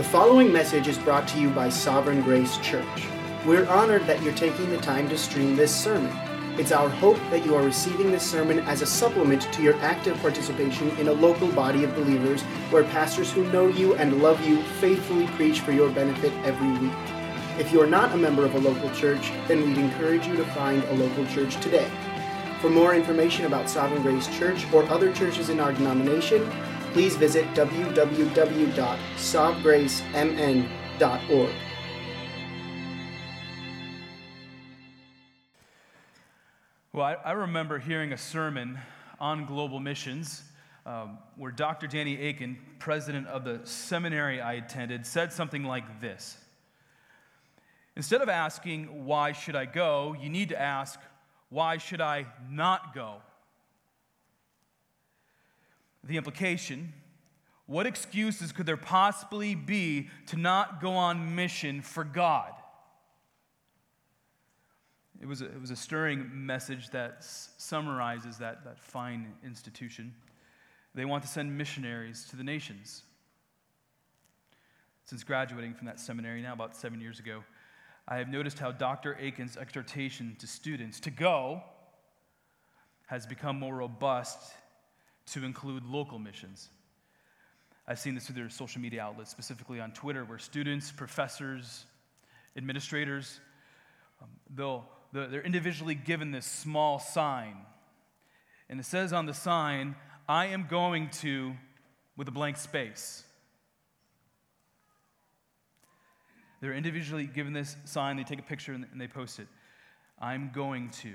The following message is brought to you by Sovereign Grace Church. We're honored that you're taking the time to stream this sermon. It's our hope that you are receiving this sermon as a supplement to your active participation in a local body of believers where pastors who know you and love you faithfully preach for your benefit every week. If you are not a member of a local church, then we'd encourage you to find a local church today. For more information about Sovereign Grace Church or other churches in our denomination, please visit www.sovgracemn.org. Well, I, I remember hearing a sermon on global missions um, where Dr. Danny Akin, president of the seminary I attended, said something like this Instead of asking, Why should I go? you need to ask, Why should I not go? The implication what excuses could there possibly be to not go on mission for God? It was a, it was a stirring message that s- summarizes that, that fine institution. They want to send missionaries to the nations. Since graduating from that seminary now about seven years ago, I have noticed how Dr. Akin's exhortation to students to go has become more robust to include local missions. I've seen this through their social media outlets, specifically on Twitter, where students, professors, administrators, um, they'll, they're individually given this small sign. And it says on the sign, I am going to, with a blank space. They're individually given this sign, they take a picture and they post it. I'm going to.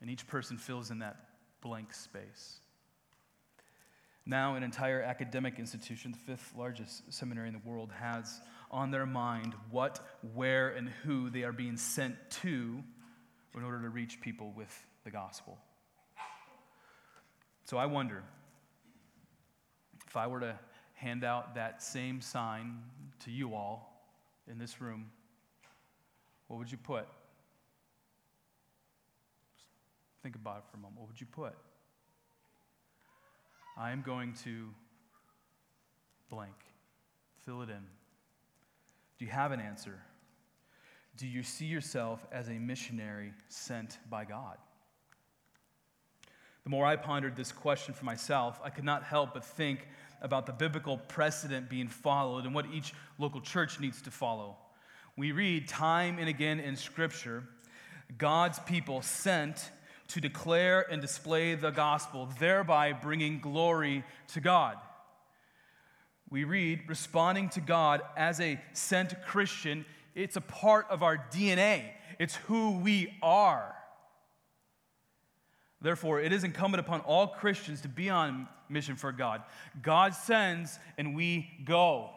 And each person fills in that blank space. Now, an entire academic institution, the fifth largest seminary in the world, has on their mind what, where, and who they are being sent to in order to reach people with the gospel. So I wonder if I were to hand out that same sign to you all in this room, what would you put? Think about it for a moment. What would you put? I am going to blank. Fill it in. Do you have an answer? Do you see yourself as a missionary sent by God? The more I pondered this question for myself, I could not help but think about the biblical precedent being followed and what each local church needs to follow. We read time and again in Scripture God's people sent to declare and display the gospel, thereby bringing glory to God. We read, responding to God as a sent Christian, it's a part of our DNA, it's who we are. Therefore, it is incumbent upon all Christians to be on mission for God. God sends and we go.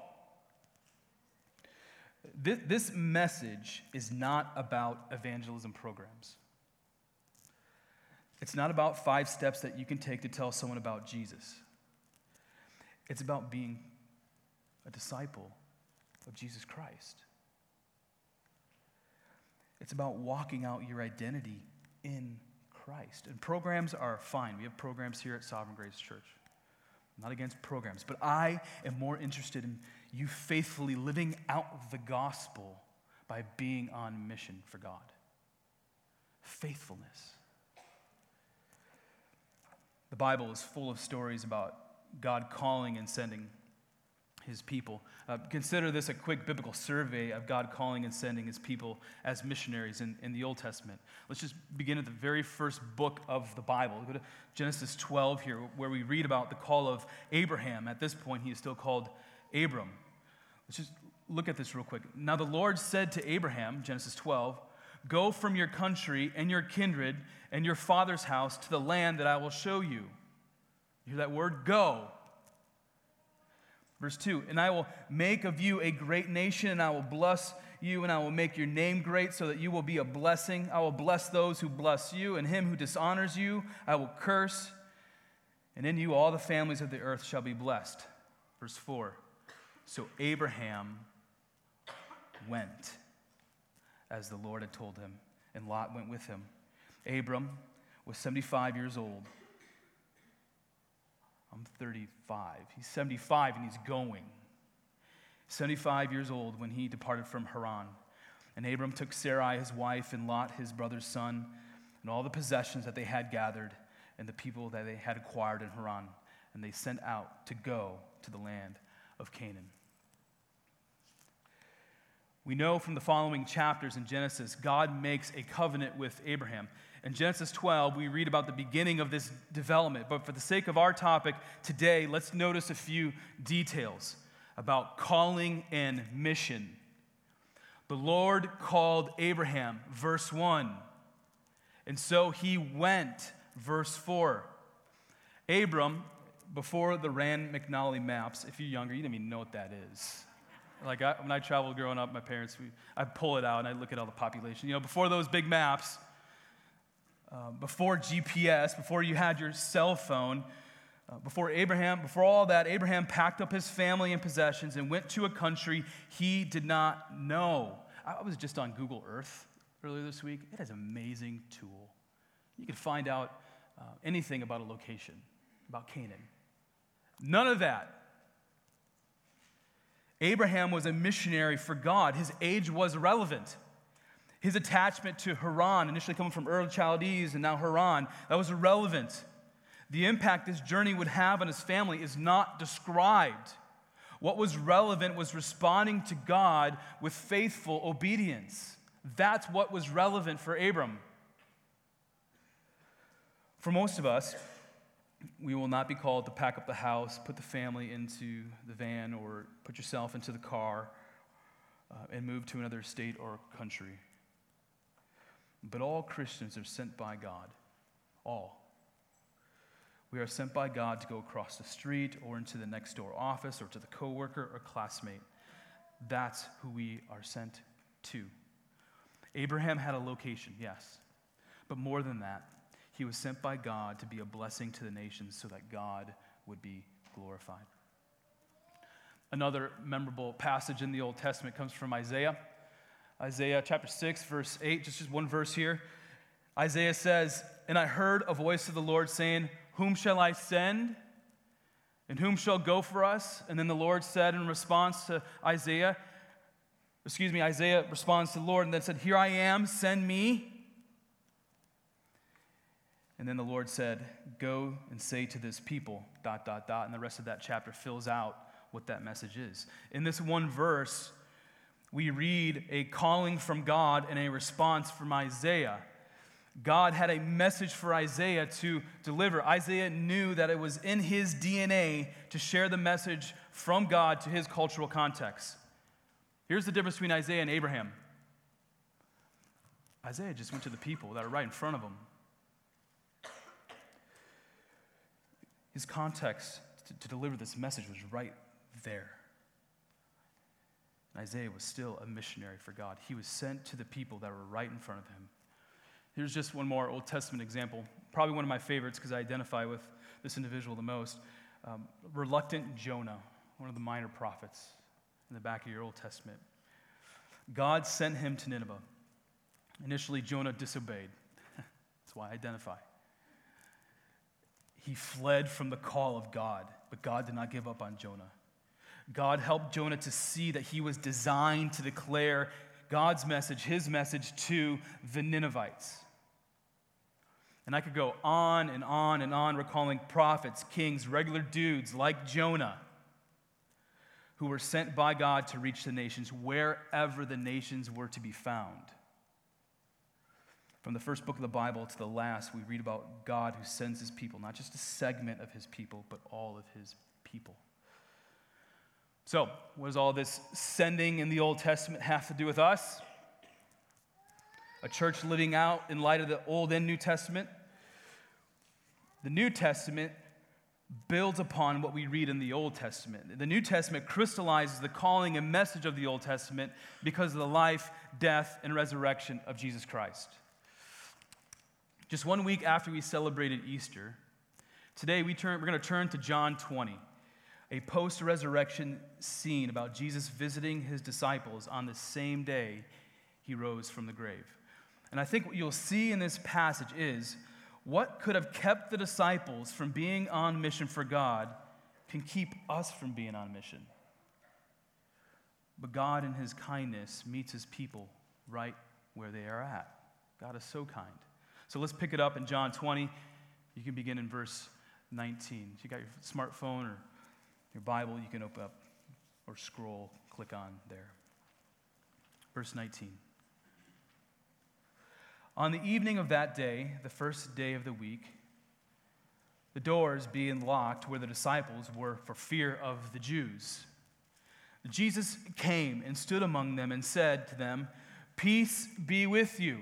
This, message is not about evangelism programs. It's not about five steps that you can take to tell someone about Jesus. It's about being a disciple of Jesus Christ. It's about walking out your identity in Christ. And programs are fine. We have programs here at Sovereign Grace Church. I'm not against programs, but I am more interested in you faithfully living out the gospel by being on mission for God. Faithfulness. The Bible is full of stories about God calling and sending his people. Uh, consider this a quick biblical survey of God calling and sending his people as missionaries in, in the Old Testament. Let's just begin at the very first book of the Bible. Go to Genesis 12 here, where we read about the call of Abraham. At this point, he is still called Abram. Let's just look at this real quick. Now, the Lord said to Abraham, Genesis 12, Go from your country and your kindred and your father's house to the land that I will show you. You hear that word? Go. Verse 2 And I will make of you a great nation, and I will bless you, and I will make your name great, so that you will be a blessing. I will bless those who bless you, and him who dishonors you, I will curse. And in you all the families of the earth shall be blessed. Verse 4 So Abraham went as the Lord had told him, and Lot went with him. Abram was 75 years old. I'm 35. He's 75 and he's going. 75 years old when he departed from Haran. And Abram took Sarai his wife and Lot his brother's son and all the possessions that they had gathered and the people that they had acquired in Haran. And they sent out to go to the land of Canaan. We know from the following chapters in Genesis, God makes a covenant with Abraham. In Genesis 12, we read about the beginning of this development. But for the sake of our topic today, let's notice a few details about calling and mission. The Lord called Abraham, verse 1. And so he went, verse 4. Abram, before the Rand McNally maps, if you're younger, you didn't even know what that is. Like I, when I traveled growing up, my parents, we, I'd pull it out and I'd look at all the population. You know, before those big maps, uh, before GPS, before you had your cell phone, uh, before Abraham, before all that, Abraham packed up his family and possessions and went to a country he did not know. I was just on Google Earth earlier this week. It is an amazing tool. You can find out uh, anything about a location, about Canaan. None of that. Abraham was a missionary for God. His age was relevant. His attachment to Haran, initially coming from Ur Chaldees and now Haran, that was irrelevant. The impact this journey would have on his family is not described. What was relevant was responding to God with faithful obedience. That's what was relevant for Abram. For most of us, we will not be called to pack up the house, put the family into the van, or put yourself into the car uh, and move to another state or country. But all Christians are sent by God. All. We are sent by God to go across the street or into the next door office or to the coworker or classmate. That's who we are sent to. Abraham had a location, yes. But more than that, he was sent by God to be a blessing to the nations so that God would be glorified. Another memorable passage in the Old Testament comes from Isaiah. Isaiah chapter 6, verse 8, just, just one verse here. Isaiah says, And I heard a voice of the Lord saying, whom shall I send? And whom shall go for us? And then the Lord said in response to Isaiah, excuse me, Isaiah responds to the Lord and then said, Here I am, send me. And then the Lord said, Go and say to this people, dot, dot, dot. And the rest of that chapter fills out what that message is. In this one verse, we read a calling from God and a response from Isaiah. God had a message for Isaiah to deliver. Isaiah knew that it was in his DNA to share the message from God to his cultural context. Here's the difference between Isaiah and Abraham Isaiah just went to the people that are right in front of him. His context to, to deliver this message was right there. Isaiah was still a missionary for God. He was sent to the people that were right in front of him. Here's just one more Old Testament example, probably one of my favorites because I identify with this individual the most. Um, reluctant Jonah, one of the minor prophets in the back of your Old Testament. God sent him to Nineveh. Initially, Jonah disobeyed. That's why I identify. He fled from the call of God, but God did not give up on Jonah. God helped Jonah to see that he was designed to declare God's message, his message to the Ninevites. And I could go on and on and on, recalling prophets, kings, regular dudes like Jonah, who were sent by God to reach the nations wherever the nations were to be found. From the first book of the Bible to the last, we read about God who sends his people, not just a segment of his people, but all of his people. So, what does all this sending in the Old Testament have to do with us? A church living out in light of the Old and New Testament? The New Testament builds upon what we read in the Old Testament. The New Testament crystallizes the calling and message of the Old Testament because of the life, death, and resurrection of Jesus Christ. Just one week after we celebrated Easter, today we turn, we're going to turn to John 20, a post resurrection scene about Jesus visiting his disciples on the same day he rose from the grave. And I think what you'll see in this passage is what could have kept the disciples from being on mission for God can keep us from being on mission. But God, in his kindness, meets his people right where they are at. God is so kind. So let's pick it up in John 20. You can begin in verse 19. If you got your smartphone or your Bible, you can open up or scroll, click on there. Verse 19. On the evening of that day, the first day of the week, the doors being locked where the disciples were for fear of the Jews, Jesus came and stood among them and said to them, Peace be with you.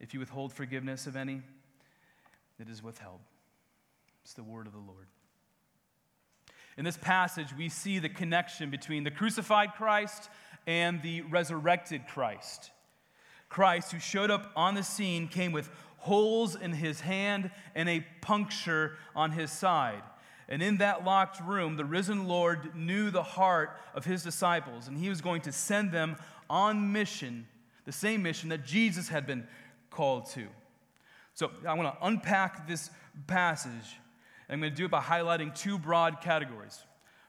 If you withhold forgiveness of any, it is withheld. It's the word of the Lord. In this passage, we see the connection between the crucified Christ and the resurrected Christ. Christ, who showed up on the scene, came with holes in his hand and a puncture on his side. And in that locked room, the risen Lord knew the heart of his disciples, and he was going to send them on mission, the same mission that Jesus had been called to. So I want to unpack this passage. And I'm going to do it by highlighting two broad categories.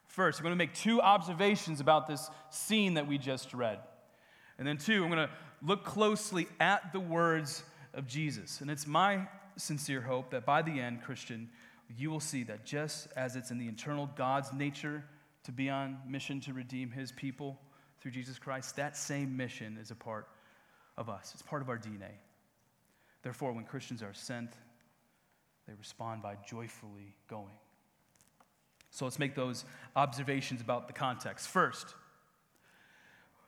First, I'm going to make two observations about this scene that we just read. And then, two, I'm going to look closely at the words of Jesus. And it's my sincere hope that by the end, Christian, you will see that just as it's in the internal God's nature to be on mission to redeem his people through Jesus Christ, that same mission is a part of us. It's part of our DNA. Therefore, when Christians are sent, they respond by joyfully going. So let's make those observations about the context. First,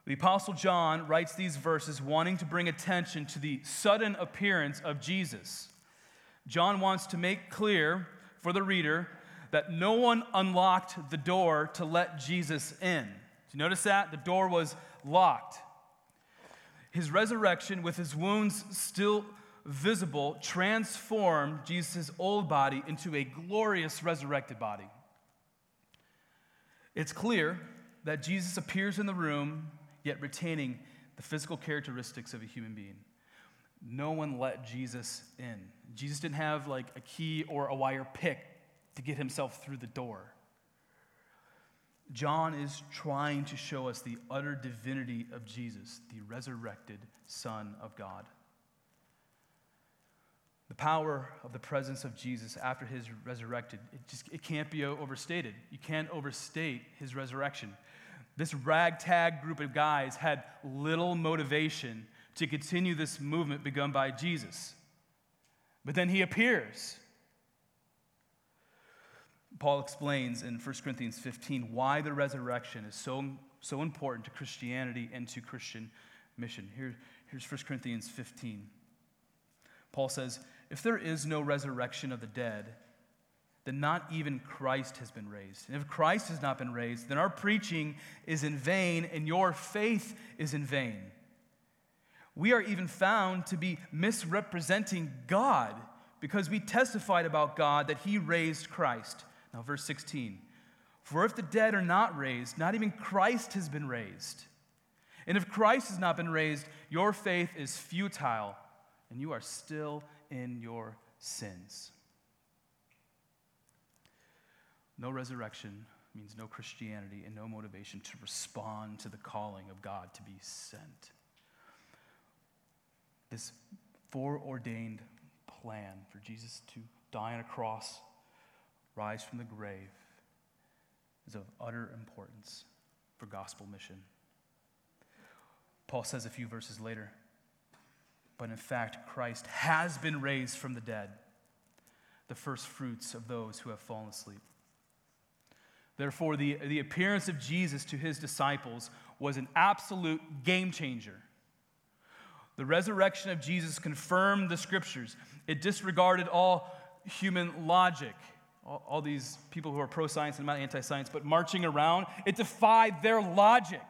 the Apostle John writes these verses wanting to bring attention to the sudden appearance of Jesus. John wants to make clear for the reader that no one unlocked the door to let Jesus in. Do you notice that? The door was locked. His resurrection, with his wounds still visible, transformed Jesus' old body into a glorious resurrected body. It's clear that Jesus appears in the room, yet retaining the physical characteristics of a human being. No one let Jesus in. Jesus didn't have like a key or a wire pick to get himself through the door. John is trying to show us the utter divinity of Jesus, the resurrected Son of God. The power of the presence of Jesus after his resurrected, it just it can't be overstated. You can't overstate his resurrection. This ragtag group of guys had little motivation to continue this movement begun by Jesus. But then he appears. Paul explains in 1 Corinthians 15 why the resurrection is so, so important to Christianity and to Christian mission. Here, here's 1 Corinthians 15. Paul says, if there is no resurrection of the dead, then not even Christ has been raised. And if Christ has not been raised, then our preaching is in vain and your faith is in vain. We are even found to be misrepresenting God because we testified about God that He raised Christ. Now, verse 16 For if the dead are not raised, not even Christ has been raised. And if Christ has not been raised, your faith is futile and you are still in your sins. No resurrection means no Christianity and no motivation to respond to the calling of God to be sent. This foreordained plan for Jesus to die on a cross, rise from the grave, is of utter importance for gospel mission. Paul says a few verses later but in fact, Christ has been raised from the dead, the first fruits of those who have fallen asleep. Therefore, the, the appearance of Jesus to his disciples was an absolute game changer. The resurrection of Jesus confirmed the scriptures. It disregarded all human logic. all, all these people who are pro science and not anti science, but marching around, it defied their logic.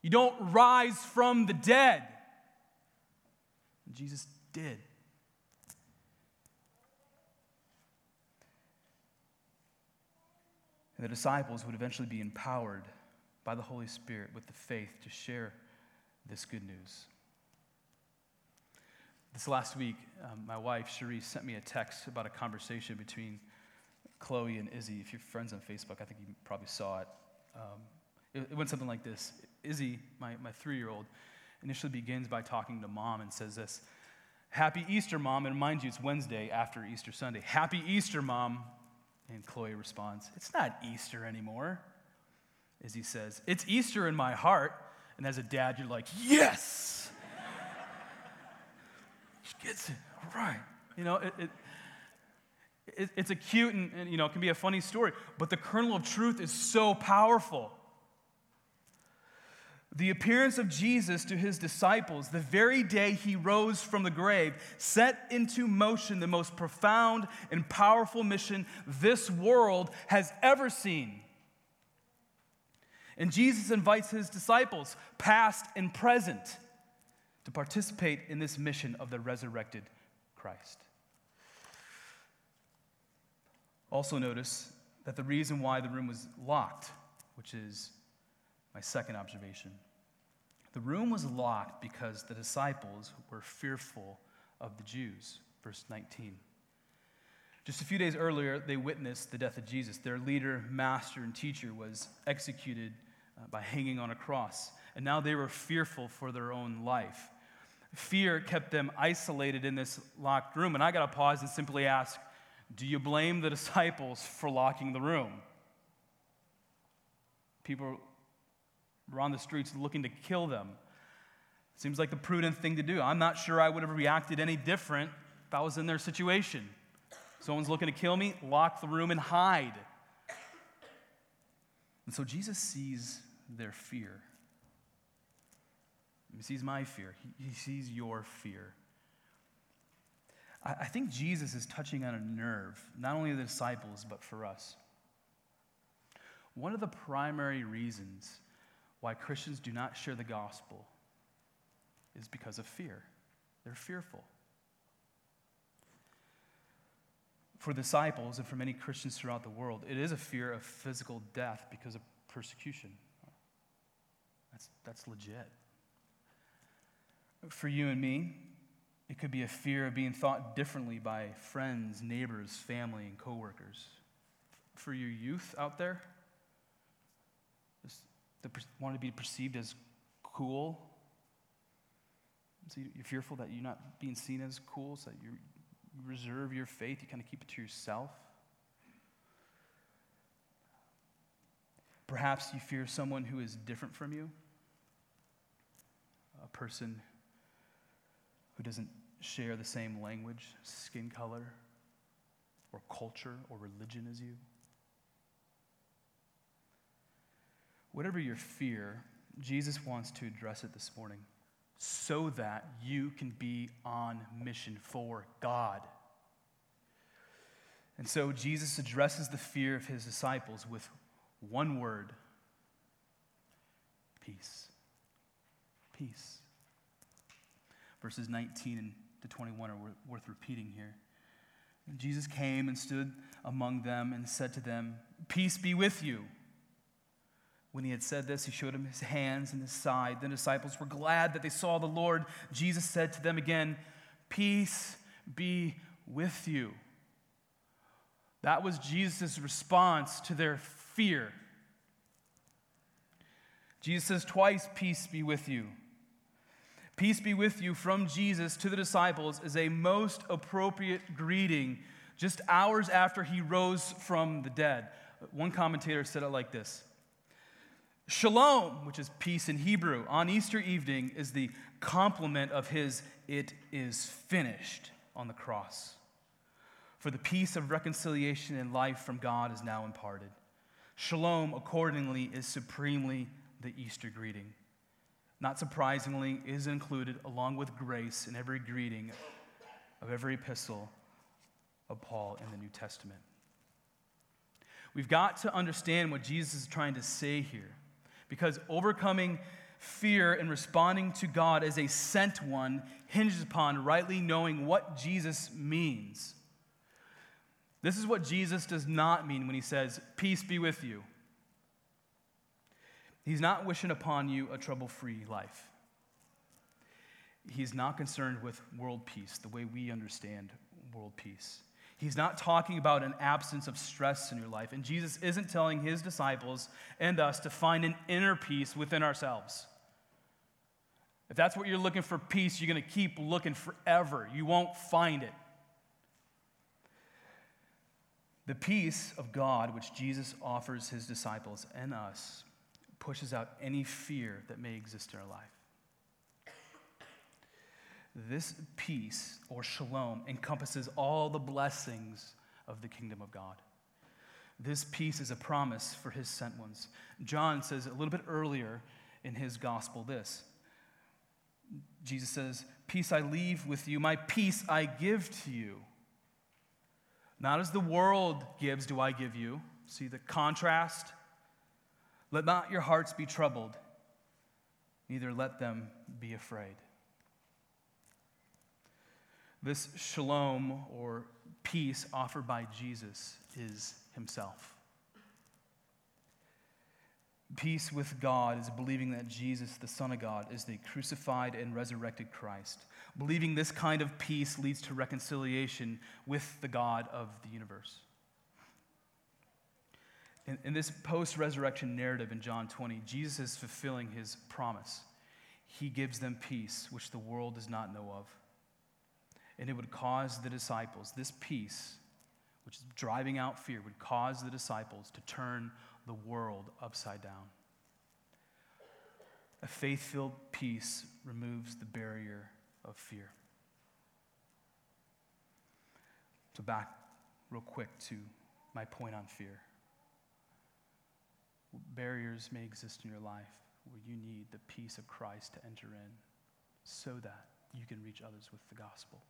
You don't rise from the dead. Jesus did. And the disciples would eventually be empowered by the Holy Spirit with the faith to share this good news. This last week, um, my wife, Cherie, sent me a text about a conversation between Chloe and Izzy. If you're friends on Facebook, I think you probably saw it. Um, it, it, went something like this Izzy, my, my three year old, initially begins by talking to mom and says this Happy Easter, mom. And mind you, it's Wednesday after Easter Sunday. Happy Easter, mom. And Chloe responds, It's not Easter anymore. Izzy says, It's Easter in my heart. And as a dad, you're like, Yes! she gets it. All right. You know, it, it it's a cute and, and, you know, it can be a funny story, but the kernel of truth is so powerful. The appearance of Jesus to his disciples, the very day he rose from the grave, set into motion the most profound and powerful mission this world has ever seen. And Jesus invites his disciples, past and present, to participate in this mission of the resurrected Christ. Also, notice that the reason why the room was locked, which is my second observation, the room was locked because the disciples were fearful of the Jews. Verse 19. Just a few days earlier, they witnessed the death of Jesus. Their leader, master, and teacher was executed uh, by hanging on a cross. And now they were fearful for their own life. Fear kept them isolated in this locked room. And I got to pause and simply ask do you blame the disciples for locking the room? People were on the streets looking to kill them. Seems like the prudent thing to do. I'm not sure I would have reacted any different if I was in their situation. Someone's looking to kill me, lock the room and hide. And so Jesus sees their fear. He sees my fear, he, sees your fear. I think Jesus is touching on a nerve, not only the disciples, but for us. One of the primary reasons why Christians do not share the gospel is because of fear. They're fearful. For disciples and for many Christians throughout the world, it is a fear of physical death because of persecution. That's, that's legit. For you and me, it could be a fear of being thought differently by friends, neighbors, family, and coworkers. For your youth out there, the, want to be perceived as cool. So you're fearful that you're not being seen as cool, so that you reserve your faith, you kind of keep it to yourself. Perhaps you fear someone who is different from you, a person who doesn't share the same language, skin color, or culture or religion as you. Whatever your fear, Jesus wants to address it this morning so that you can be on mission for God. And so Jesus addresses the fear of his disciples with one word peace. Peace verses 19 to 21 are worth repeating here. Jesus came and stood among them and said to them, Peace be with you. When he had said this, he showed him his hands and his side. The disciples were glad that they saw the Lord. Jesus said to them again, Peace be with you. That was Jesus' response to their fear. Jesus says twice, Peace be with you. Peace be with you from Jesus to the disciples is a most appropriate greeting just hours after he rose from the dead. One commentator said it like this Shalom, which is peace in Hebrew, on Easter evening is the complement of his it is finished on the cross. For the peace of reconciliation and life from God is now imparted. Shalom, accordingly, is supremely the Easter greeting not surprisingly, is included along with grace in every greeting of every epistle of Paul in the New Testament. We've got to understand what Jesus is trying to say here. Because overcoming fear and responding to God as a sent one hinges upon rightly knowing what Jesus means. This is what Jesus does not mean when he says, Peace be with you. He's not wishing upon you a trouble free life. He's not concerned with world peace the way we understand world peace. He's not talking about an absence of stress in your life. And Jesus isn't telling his disciples and us to find an inner peace within ourselves. If that's what you're looking for peace, you're going to keep looking forever. You won't find it. The peace of God, which Jesus offers his disciples and us, pushes out any fear that may exist in our life. This peace, or shalom, encompasses all the blessings of the kingdom of God. This peace is a promise for his sent ones. John says a little bit earlier in his gospel this Jesus says, Peace I leave with you, my peace I give to you. Not as the world gives, do I give you. See the contrast? Let not your hearts be troubled, neither let them be afraid. This shalom or peace offered by Jesus is himself. Peace with God is believing that Jesus, the Son of God, is the crucified and resurrected Christ. Believing this kind of peace leads to reconciliation with the God of the universe. In, in this post resurrection narrative in John 20, Jesus is fulfilling his promise. He gives them peace, which the world does not know of and it would cause the disciples, this peace, which is driving out fear, would cause the disciples to turn the world upside down. A faith filled peace removes the barrier of fear. So, back real quick to my point on fear. Barriers may exist in your life where you need the peace of Christ to enter in so that you can reach others with the gospel.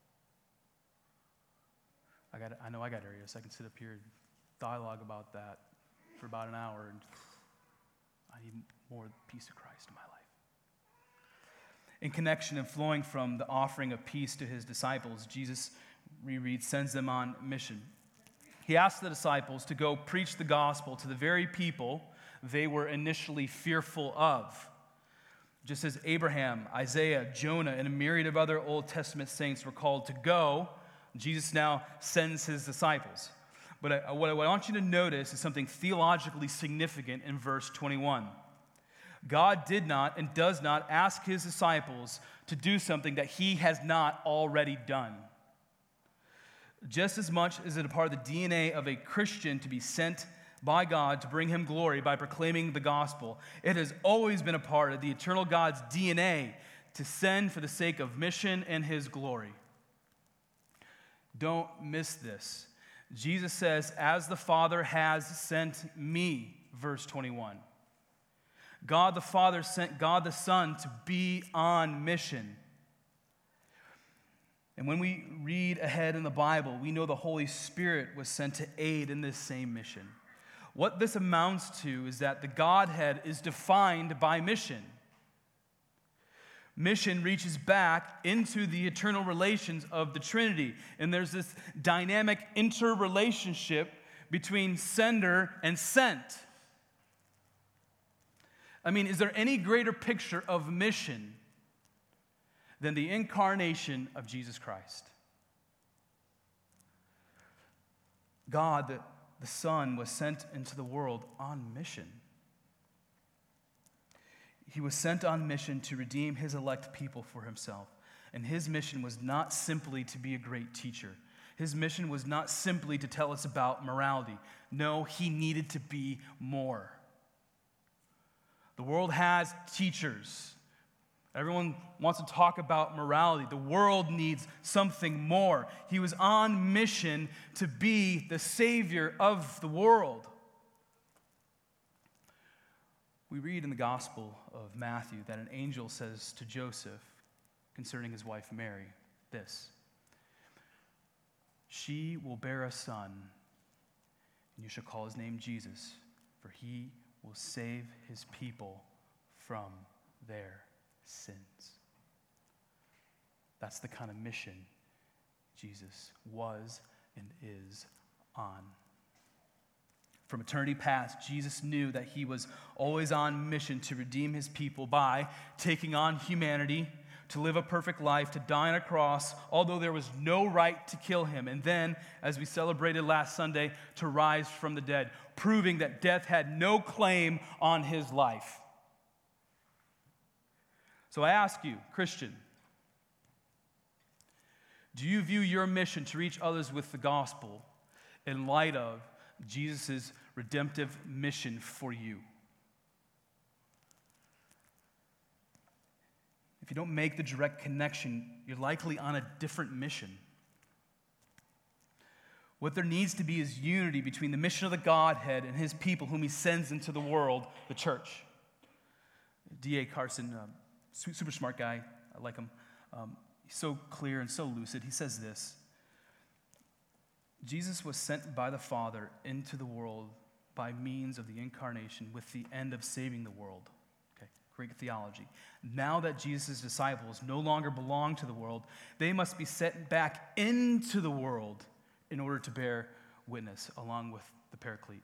I, got, I know I got areas I can sit up here and dialogue about that for about an hour, and I need more peace of Christ in my life. In connection and flowing from the offering of peace to his disciples, Jesus, reread, sends them on mission. He asks the disciples to go preach the gospel to the very people they were initially fearful of. Just as Abraham, Isaiah, Jonah, and a myriad of other Old Testament saints were called to go Jesus now sends his disciples. But I, what I want you to notice is something theologically significant in verse 21. God did not and does not ask his disciples to do something that he has not already done. Just as much as it a part of the DNA of a Christian to be sent by God to bring him glory by proclaiming the gospel, it has always been a part of the eternal God's DNA to send for the sake of mission and his glory. Don't miss this. Jesus says, As the Father has sent me, verse 21. God the Father sent God the Son to be on mission. And when we read ahead in the Bible, we know the Holy Spirit was sent to aid in this same mission. What this amounts to is that the Godhead is defined by mission mission reaches back into the eternal relations of the Trinity. And there's this dynamic interrelationship between sender and sent. I mean, is there any greater picture of mission than the incarnation of Jesus Christ? God, the, the Son, was sent into the world on mission. He was sent on mission to redeem his elect people for himself. And his mission was not simply to be a great teacher. His mission was not simply to tell us about morality. No, he needed to be more. The world has teachers. Everyone wants to talk about morality. The world needs something more. He was on mission to be the Savior of the world. We read in the Gospel of Matthew that an angel says to Joseph concerning his wife Mary this She will bear a son, and you shall call his name Jesus, for he will save his people from their sins. That's the kind of mission Jesus was and is on. From eternity past, Jesus knew that he was always on mission to redeem his people by taking on humanity, to live a perfect life, to die on a cross, although there was no right to kill him. And then, as we celebrated last Sunday, to rise from the dead, proving that death had no claim on his life. So I ask you, Christian, do you view your mission to reach others with the gospel in light of Jesus' redemptive mission for you? If you don't make the direct connection, you're likely on a different mission. What there needs to be is unity between the mission of the Godhead and his people, whom he sends into the world, the church. D.A. Carson, uh, super smart guy, I like him. Um, he's so clear and so lucid. He says this Jesus was sent by the Father into the world by means of the incarnation with the end of saving the world. Okay, great theology. Now that Jesus' disciples no longer belong to the world, they must be sent back into the world in order to bear witness, along with the Paraclete.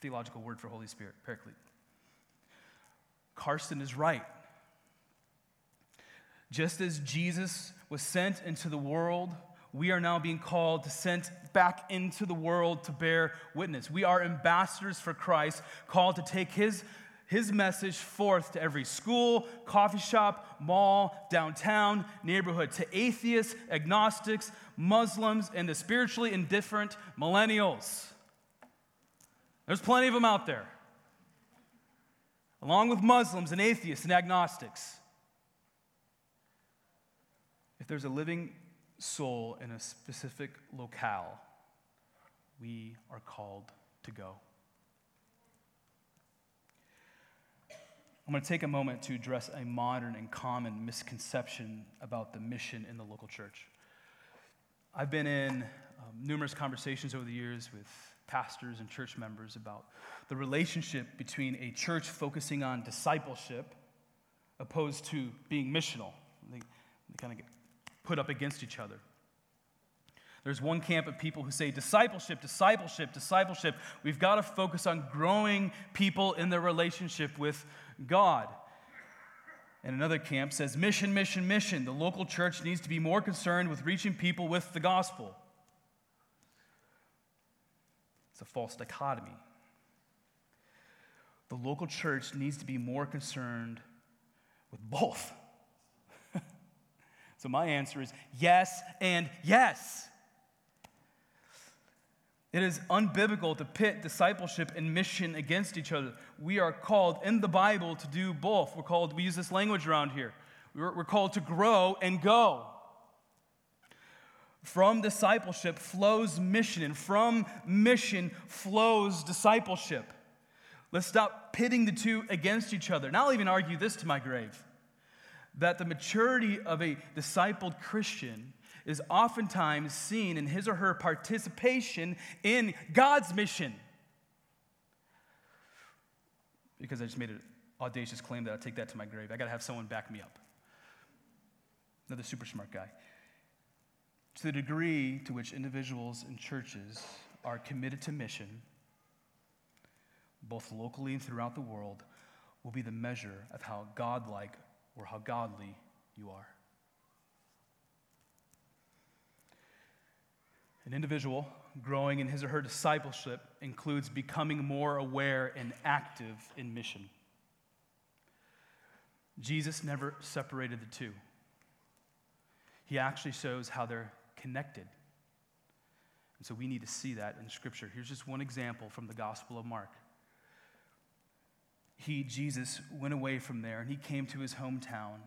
Theological word for Holy Spirit, Paraclete. Carson is right. Just as Jesus was sent into the world, we are now being called to send back into the world to bear witness. We are ambassadors for Christ, called to take his, his message forth to every school, coffee shop, mall, downtown, neighborhood, to atheists, agnostics, Muslims, and the spiritually indifferent millennials. There's plenty of them out there, along with Muslims and atheists and agnostics. If there's a living soul in a specific locale, we are called to go. I'm going to take a moment to address a modern and common misconception about the mission in the local church. I've been in um, numerous conversations over the years with pastors and church members about the relationship between a church focusing on discipleship opposed to being missional. They, they kind of get put up against each other. There's one camp of people who say discipleship, discipleship, discipleship. We've got to focus on growing people in their relationship with God. And another camp says mission, mission, mission. The local church needs to be more concerned with reaching people with the gospel. It's a false dichotomy. The local church needs to be more concerned with both. So my answer is yes and yes. It is unbiblical to pit discipleship and mission against each other. We are called in the Bible to do both. We're called, we use this language around here. We're, called to grow and go. From discipleship flows mission, and from mission flows discipleship. Let's stop pitting the two against each other. And I'll even argue this to my grave that the maturity of a discipled Christian is oftentimes seen in his or her participation in God's mission. Because I just made an audacious claim that i take that to my grave. I got to have someone back me up. Another super smart guy. To the degree to which individuals and churches are committed to mission, both locally and throughout the world, will be the measure of how godlike or how godly you are. An individual growing in his or her discipleship includes becoming more aware and active in mission. Jesus never separated the two. He actually shows how they're connected. And so we need to see that in Scripture. Here's just one example from the Gospel of Mark he, Jesus, went away from there and he came to his hometown,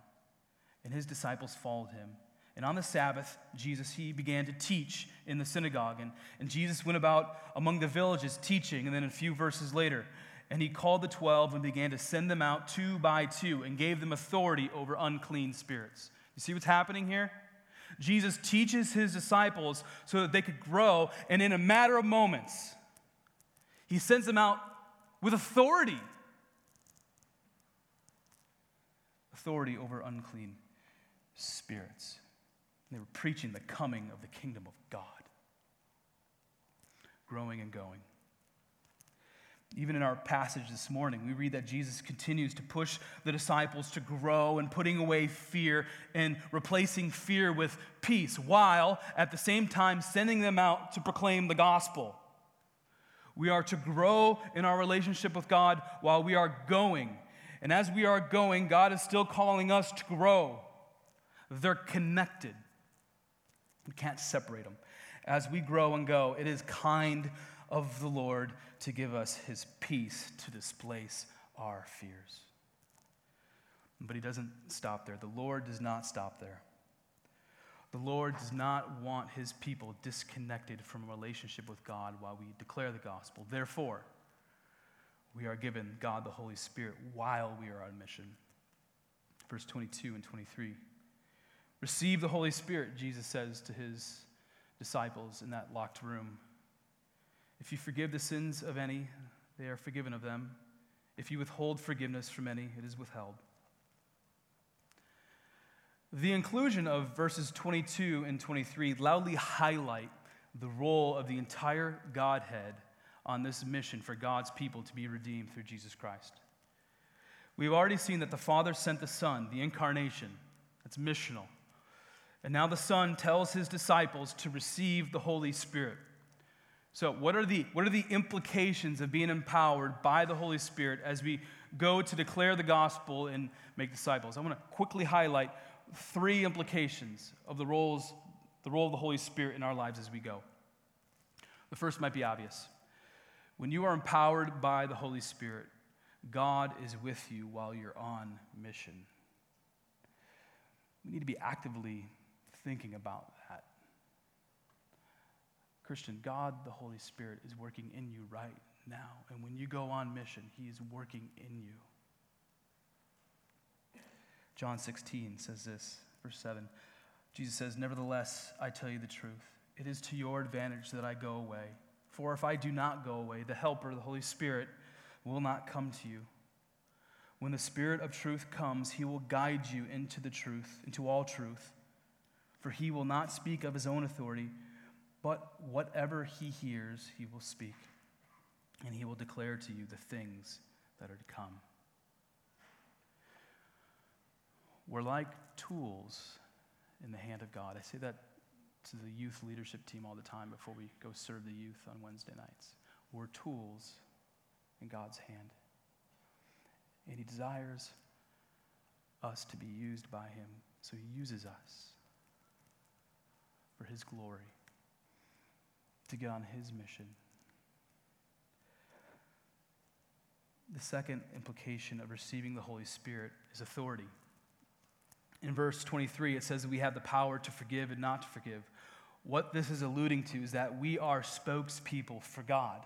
and his disciples followed him. And on the Sabbath, Jesus, he began to teach in the synagogue. And, and Jesus went about among the villages teaching. And then a few verses later, and he called the twelve and began to send them out two by two and gave them authority over unclean spirits. You see what's happening here? Jesus teaches his disciples so that they could grow, and in a matter of moments, He sends them out with authority authority over unclean spirits. They were preaching the coming of the kingdom of God, growing and going. Even in our passage this morning, we read that Jesus continues to push the disciples to grow and putting away fear and replacing fear with peace, while at the same time sending them out to proclaim the gospel. We are to grow in our relationship with God while we are going. And as we are going, God is still calling us to grow. They're connected. We can't separate them. As we grow and go, it is kind of the Lord to give us his peace to displace our fears. But he doesn't stop there. The Lord does not stop there. The Lord does not want his people disconnected from a relationship with God while we declare the gospel. Therefore, we are given God the Holy Spirit while we are on mission. Verse 22 and 23. Receive the Holy Spirit, Jesus says to his disciples in that locked room. If you forgive the sins of any, they are forgiven of them. If you withhold forgiveness from any, it is withheld. The inclusion of verses 22 and 23 loudly highlight the role of the entire Godhead on this mission for God's people to be redeemed through Jesus Christ. We've already seen that the Father sent the Son, the incarnation. That's missional. And now the Son tells his disciples to receive the Holy Spirit. So, what are, the, what are the implications of being empowered by the Holy Spirit as we go to declare the gospel and make disciples? I want to quickly highlight three implications of the roles, the role of the Holy Spirit in our lives as we go. The first might be obvious. When you are empowered by the Holy Spirit, God is with you while you're on mission. We need to be actively thinking about that. Christian, God, the Holy Spirit, is working in you right now. And when you go on mission, He is working in you. John 16 says this, verse 7. Jesus says, Nevertheless, I tell you the truth. It is to your advantage that I go away. For if I do not go away, the Helper, the Holy Spirit, will not come to you. When the Spirit of truth comes, he will guide you into the truth, into all truth. For he will not speak of his own authority, but whatever he hears, he will speak. And he will declare to you the things that are to come. We're like tools in the hand of God. I say that to the youth leadership team all the time before we go serve the youth on Wednesday nights. We're tools in God's hand. And He desires us to be used by Him, so He uses us for His glory, to get on His mission. The second implication of receiving the Holy Spirit is authority. In verse 23, it says that we have the power to forgive and not to forgive. What this is alluding to is that we are spokespeople for God.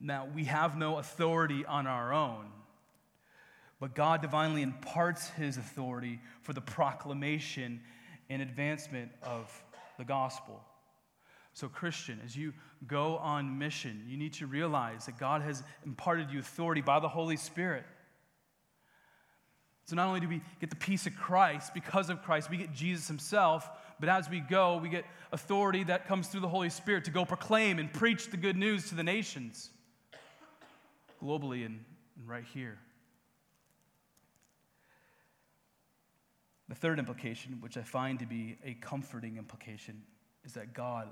Now, we have no authority on our own, but God divinely imparts his authority for the proclamation and advancement of the gospel. So, Christian, as you go on mission, you need to realize that God has imparted you authority by the Holy Spirit. So, not only do we get the peace of Christ because of Christ, we get Jesus himself, but as we go, we get authority that comes through the Holy Spirit to go proclaim and preach the good news to the nations globally and, and right here. The third implication, which I find to be a comforting implication, is that God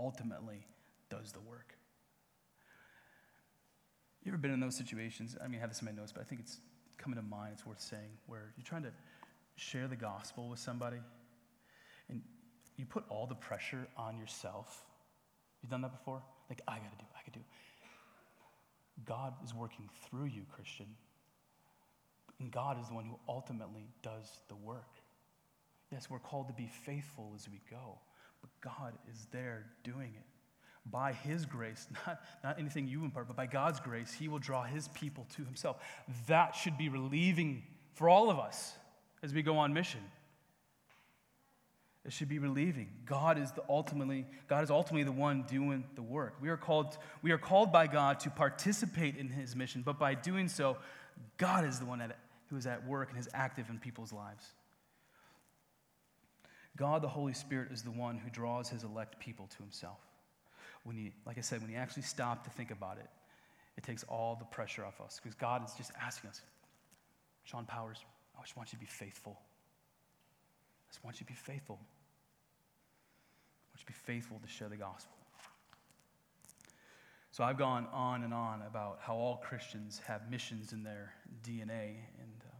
ultimately does the work. You ever been in those situations? I mean, I have this in my notes, but I think it's coming to mind, it's worth saying, where you're trying to share the gospel with somebody you put all the pressure on yourself. You've done that before? Like, I gotta do, I gotta do. God is working through you, Christian. And God is the one who ultimately does the work. Yes, we're called to be faithful as we go, but God is there doing it by His grace, not, not anything you impart, but by God's grace, He will draw His people to Himself. That should be relieving for all of us as we go on mission. It should be relieving. God is the ultimately God is ultimately the one doing the work. We are called we are called by God to participate in his mission, but by doing so, God is the one that, who is at work and is active in people's lives. God the Holy Spirit is the one who draws his elect people to himself. When you like I said, when you actually stop to think about it, it takes all the pressure off us because God is just asking us, Sean Powers, I just want you to be faithful. I just want you to be faithful. To be faithful to share the gospel. So I've gone on and on about how all Christians have missions in their DNA and, um,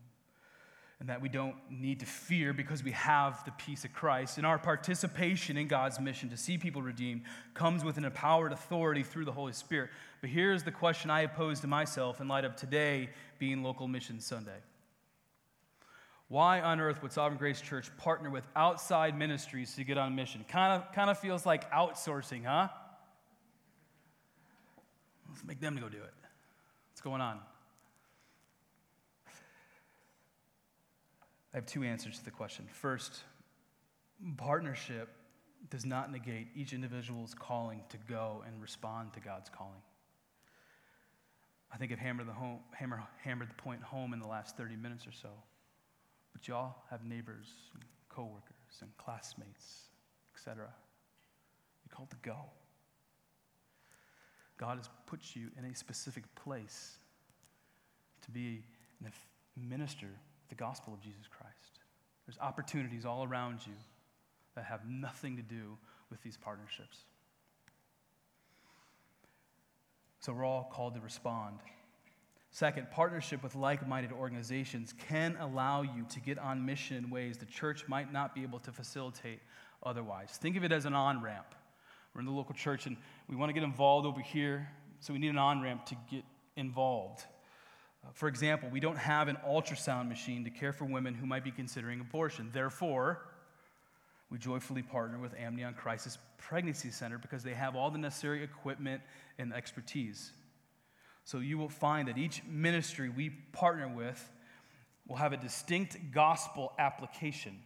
and that we don't need to fear because we have the peace of Christ. And our participation in God's mission to see people redeemed comes with an empowered authority through the Holy Spirit. But here's the question I have posed to myself in light of today being Local Mission Sunday. Why on earth would Sovereign Grace Church partner with outside ministries to get on mission? Kind of, kind of feels like outsourcing, huh? Let's make them go do it. What's going on? I have two answers to the question. First, partnership does not negate each individual's calling to go and respond to God's calling. I think I've hammered the, home, hammer, hammered the point home in the last 30 minutes or so. But y'all have neighbors and coworkers and classmates, etc. You're called to go. God has put you in a specific place to be a minister of the gospel of Jesus Christ. There's opportunities all around you that have nothing to do with these partnerships. So we're all called to respond. Second, partnership with like minded organizations can allow you to get on mission in ways the church might not be able to facilitate otherwise. Think of it as an on ramp. We're in the local church and we want to get involved over here, so we need an on ramp to get involved. Uh, for example, we don't have an ultrasound machine to care for women who might be considering abortion. Therefore, we joyfully partner with Amnion Crisis Pregnancy Center because they have all the necessary equipment and expertise. So you will find that each ministry we partner with will have a distinct gospel application.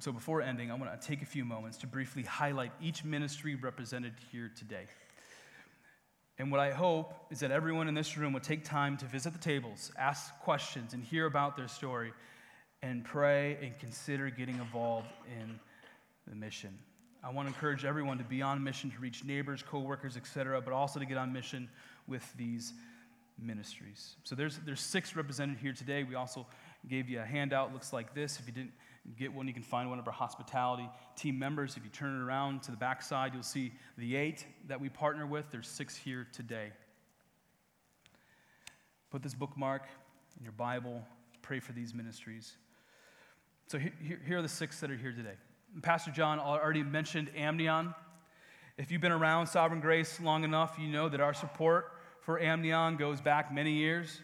So before ending, I want to take a few moments to briefly highlight each ministry represented here today. And what I hope is that everyone in this room will take time to visit the tables, ask questions, and hear about their story, and pray and consider getting involved in the mission. I want to encourage everyone to be on mission to reach neighbors, coworkers, etc., but also to get on mission with these ministries. So there's, there's six represented here today. We also gave you a handout, looks like this. If you didn't get one, you can find one of our hospitality team members. If you turn it around to the back side, you'll see the eight that we partner with. There's six here today. Put this bookmark in your Bible, pray for these ministries. So here, here are the six that are here today. Pastor John already mentioned Amnion. If you've been around Sovereign Grace long enough, you know that our support for Amnion goes back many years.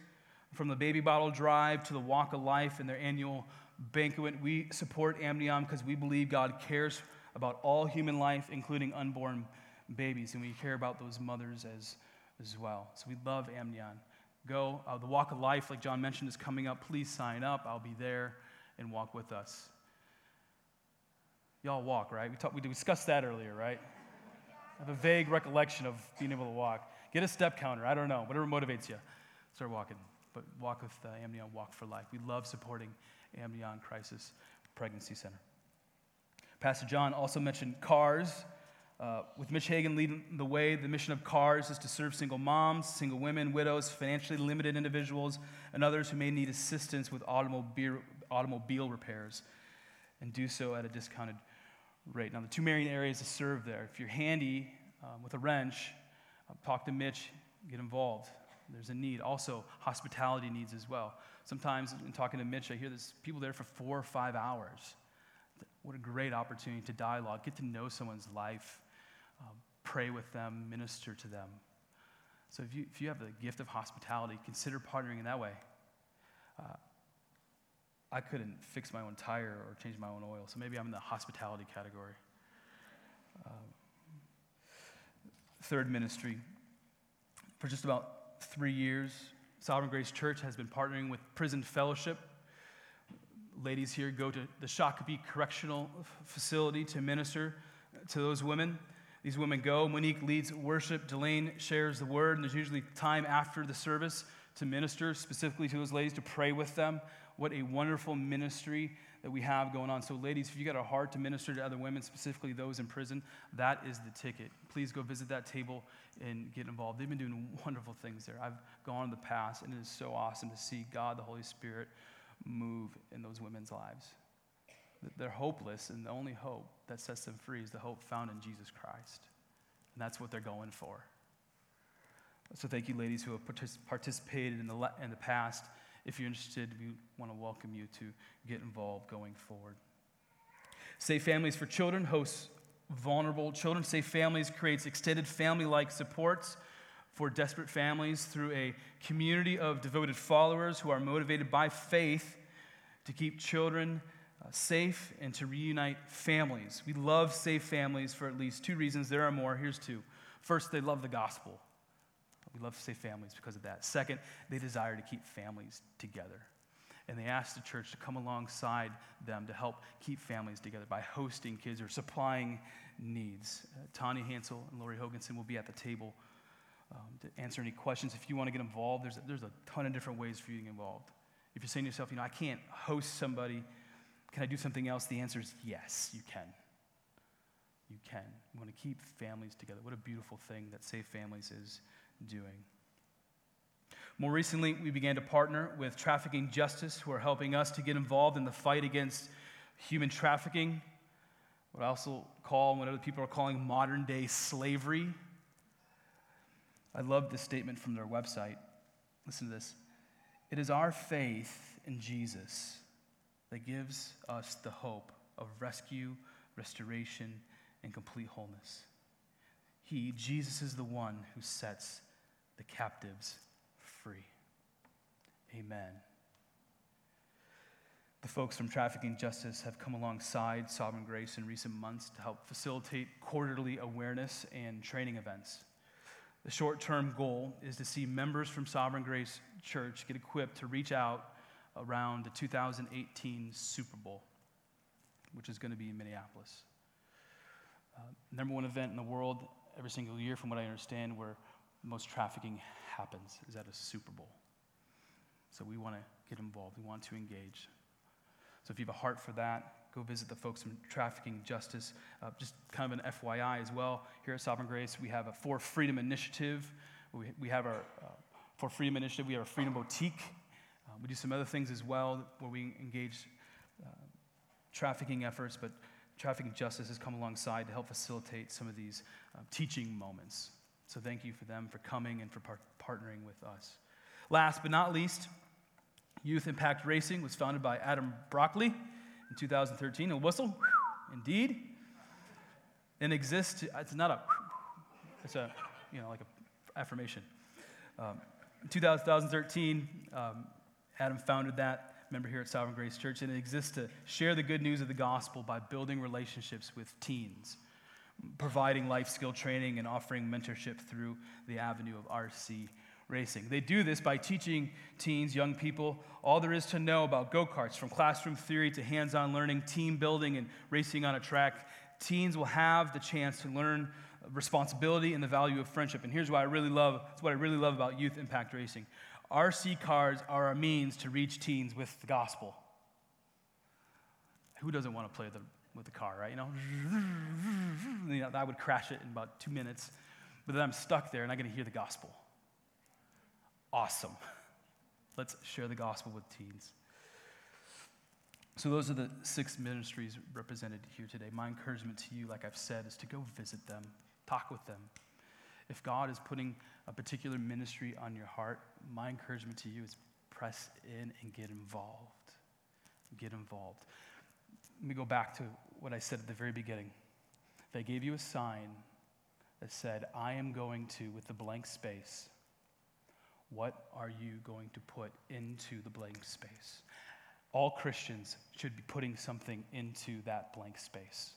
From the baby bottle drive to the walk of life and their annual banquet, we support Amnion because we believe God cares about all human life, including unborn babies, and we care about those mothers as, as well. So we love Amnion. Go. Uh, the walk of life, like John mentioned, is coming up. Please sign up. I'll be there and walk with us. Y'all walk, right? We, talked, we discussed that earlier, right? I have a vague recollection of being able to walk. Get a step counter. I don't know. Whatever motivates you. Start walking. But walk with uh, Amnion Walk for Life. We love supporting Amnion Crisis Pregnancy Center. Pastor John also mentioned CARS. Uh, with Mitch Hagan leading the way, the mission of CARS is to serve single moms, single women, widows, financially limited individuals, and others who may need assistance with automobile, automobile repairs, and do so at a discounted rate. Now, the two main areas to serve there. If you're handy um, with a wrench, uh, talk to Mitch, get involved. There's a need. Also, hospitality needs as well. Sometimes, in talking to Mitch, I hear there's people there for four or five hours. What a great opportunity to dialogue, get to know someone's life, uh, pray with them, minister to them. So, if you, if you have the gift of hospitality, consider partnering in that way. Uh, I couldn't fix my own tire or change my own oil, so maybe I'm in the hospitality category. Um, third ministry. For just about three years, Sovereign Grace Church has been partnering with Prison Fellowship, ladies here go to the Shakopee Correctional Facility to minister to those women. These women go. Monique leads worship. Delane shares the word, and there's usually time after the service to minister specifically to those ladies, to pray with them. What a wonderful ministry that we have going on. So, ladies, if you got a heart to minister to other women, specifically those in prison, that is the ticket. Please go visit that table and get involved. They've been doing wonderful things there. I've gone in the past, and it is so awesome to see God, the Holy Spirit, move in those women's lives. They're hopeless, and the only hope that sets them free is the hope found in Jesus Christ. And that's what they're going for. So, thank you, ladies, who have participated in the, in the past. If you're interested, we want to welcome you to get involved going forward. Safe Families for Children hosts vulnerable children. Safe Families creates extended family like supports for desperate families through a community of devoted followers who are motivated by faith to keep children uh, safe and to reunite families. We love safe families for at least two reasons. There are more. Here's two. First, they love the gospel. We love safe families because of that. Second, they desire to keep families together. And they ask the church to come alongside them to help keep families together by hosting kids or supplying needs. Uh, Hansel and Lori Hoganson will be at the table um, to answer any questions. If you want to get involved, there's, there's a ton of different ways for you to get involved. If you're saying to yourself, you know, I can't host somebody, can I do something else? The answer is yes, you can. You can. We want to keep families together. What a beautiful thing that Safe Families is doing. More recently, we began to partner with Trafficking Justice, who are helping us to get involved in the fight against human trafficking, what I also call, what other people are calling modern day slavery. I love this statement from their website. Listen to this. It is our faith in Jesus that gives us the hope of rescue, restoration, and complete wholeness. He, Jesus, is the one who sets the captives free. Amen. The folks from Trafficking Justice have come alongside Sovereign Grace in recent months to help facilitate quarterly awareness and training events. The short term goal is to see members from Sovereign Grace Church get equipped to reach out around the 2018 Super Bowl, which is going to be in Minneapolis. Uh, number one event in the world every single year, from what I understand, where most trafficking happens is at a Super Bowl. So we want to get involved, we want to engage. So if you have a heart for that, go visit the folks from Trafficking Justice. Uh, just kind of an FYI as well. Here at Sovereign Grace, we have a For Freedom initiative. We, we have our uh, For Freedom initiative. We have a Freedom Boutique. Uh, we do some other things as well where we engage uh, trafficking efforts, but Trafficking Justice has come alongside to help facilitate some of these uh, teaching moments. So thank you for them for coming and for par- partnering with us. Last but not least, Youth Impact Racing was founded by Adam Broccoli in 2013. A whistle, indeed. And exists, it's not a, it's a, you know, like a affirmation. Um, in 2013, um, Adam founded that member here at Sovereign Grace Church, and it exists to share the good news of the gospel by building relationships with teens, providing life skill training, and offering mentorship through the avenue of RC racing. They do this by teaching teens, young people, all there is to know about go karts, from classroom theory to hands on learning, team building, and racing on a track. Teens will have the chance to learn responsibility and the value of friendship. And here's what I really love. It's what I really love about youth impact racing. RC cars are a means to reach teens with the gospel. Who doesn't want to play the, with the car, right? You know? you know, I would crash it in about two minutes, but then I'm stuck there and I get to hear the gospel. Awesome. Let's share the gospel with teens. So, those are the six ministries represented here today. My encouragement to you, like I've said, is to go visit them, talk with them. If God is putting a particular ministry on your heart, my encouragement to you is press in and get involved. Get involved. Let me go back to what I said at the very beginning. If I gave you a sign that said, I am going to, with the blank space, what are you going to put into the blank space? All Christians should be putting something into that blank space.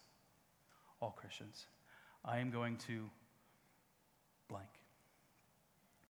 All Christians. I am going to blank.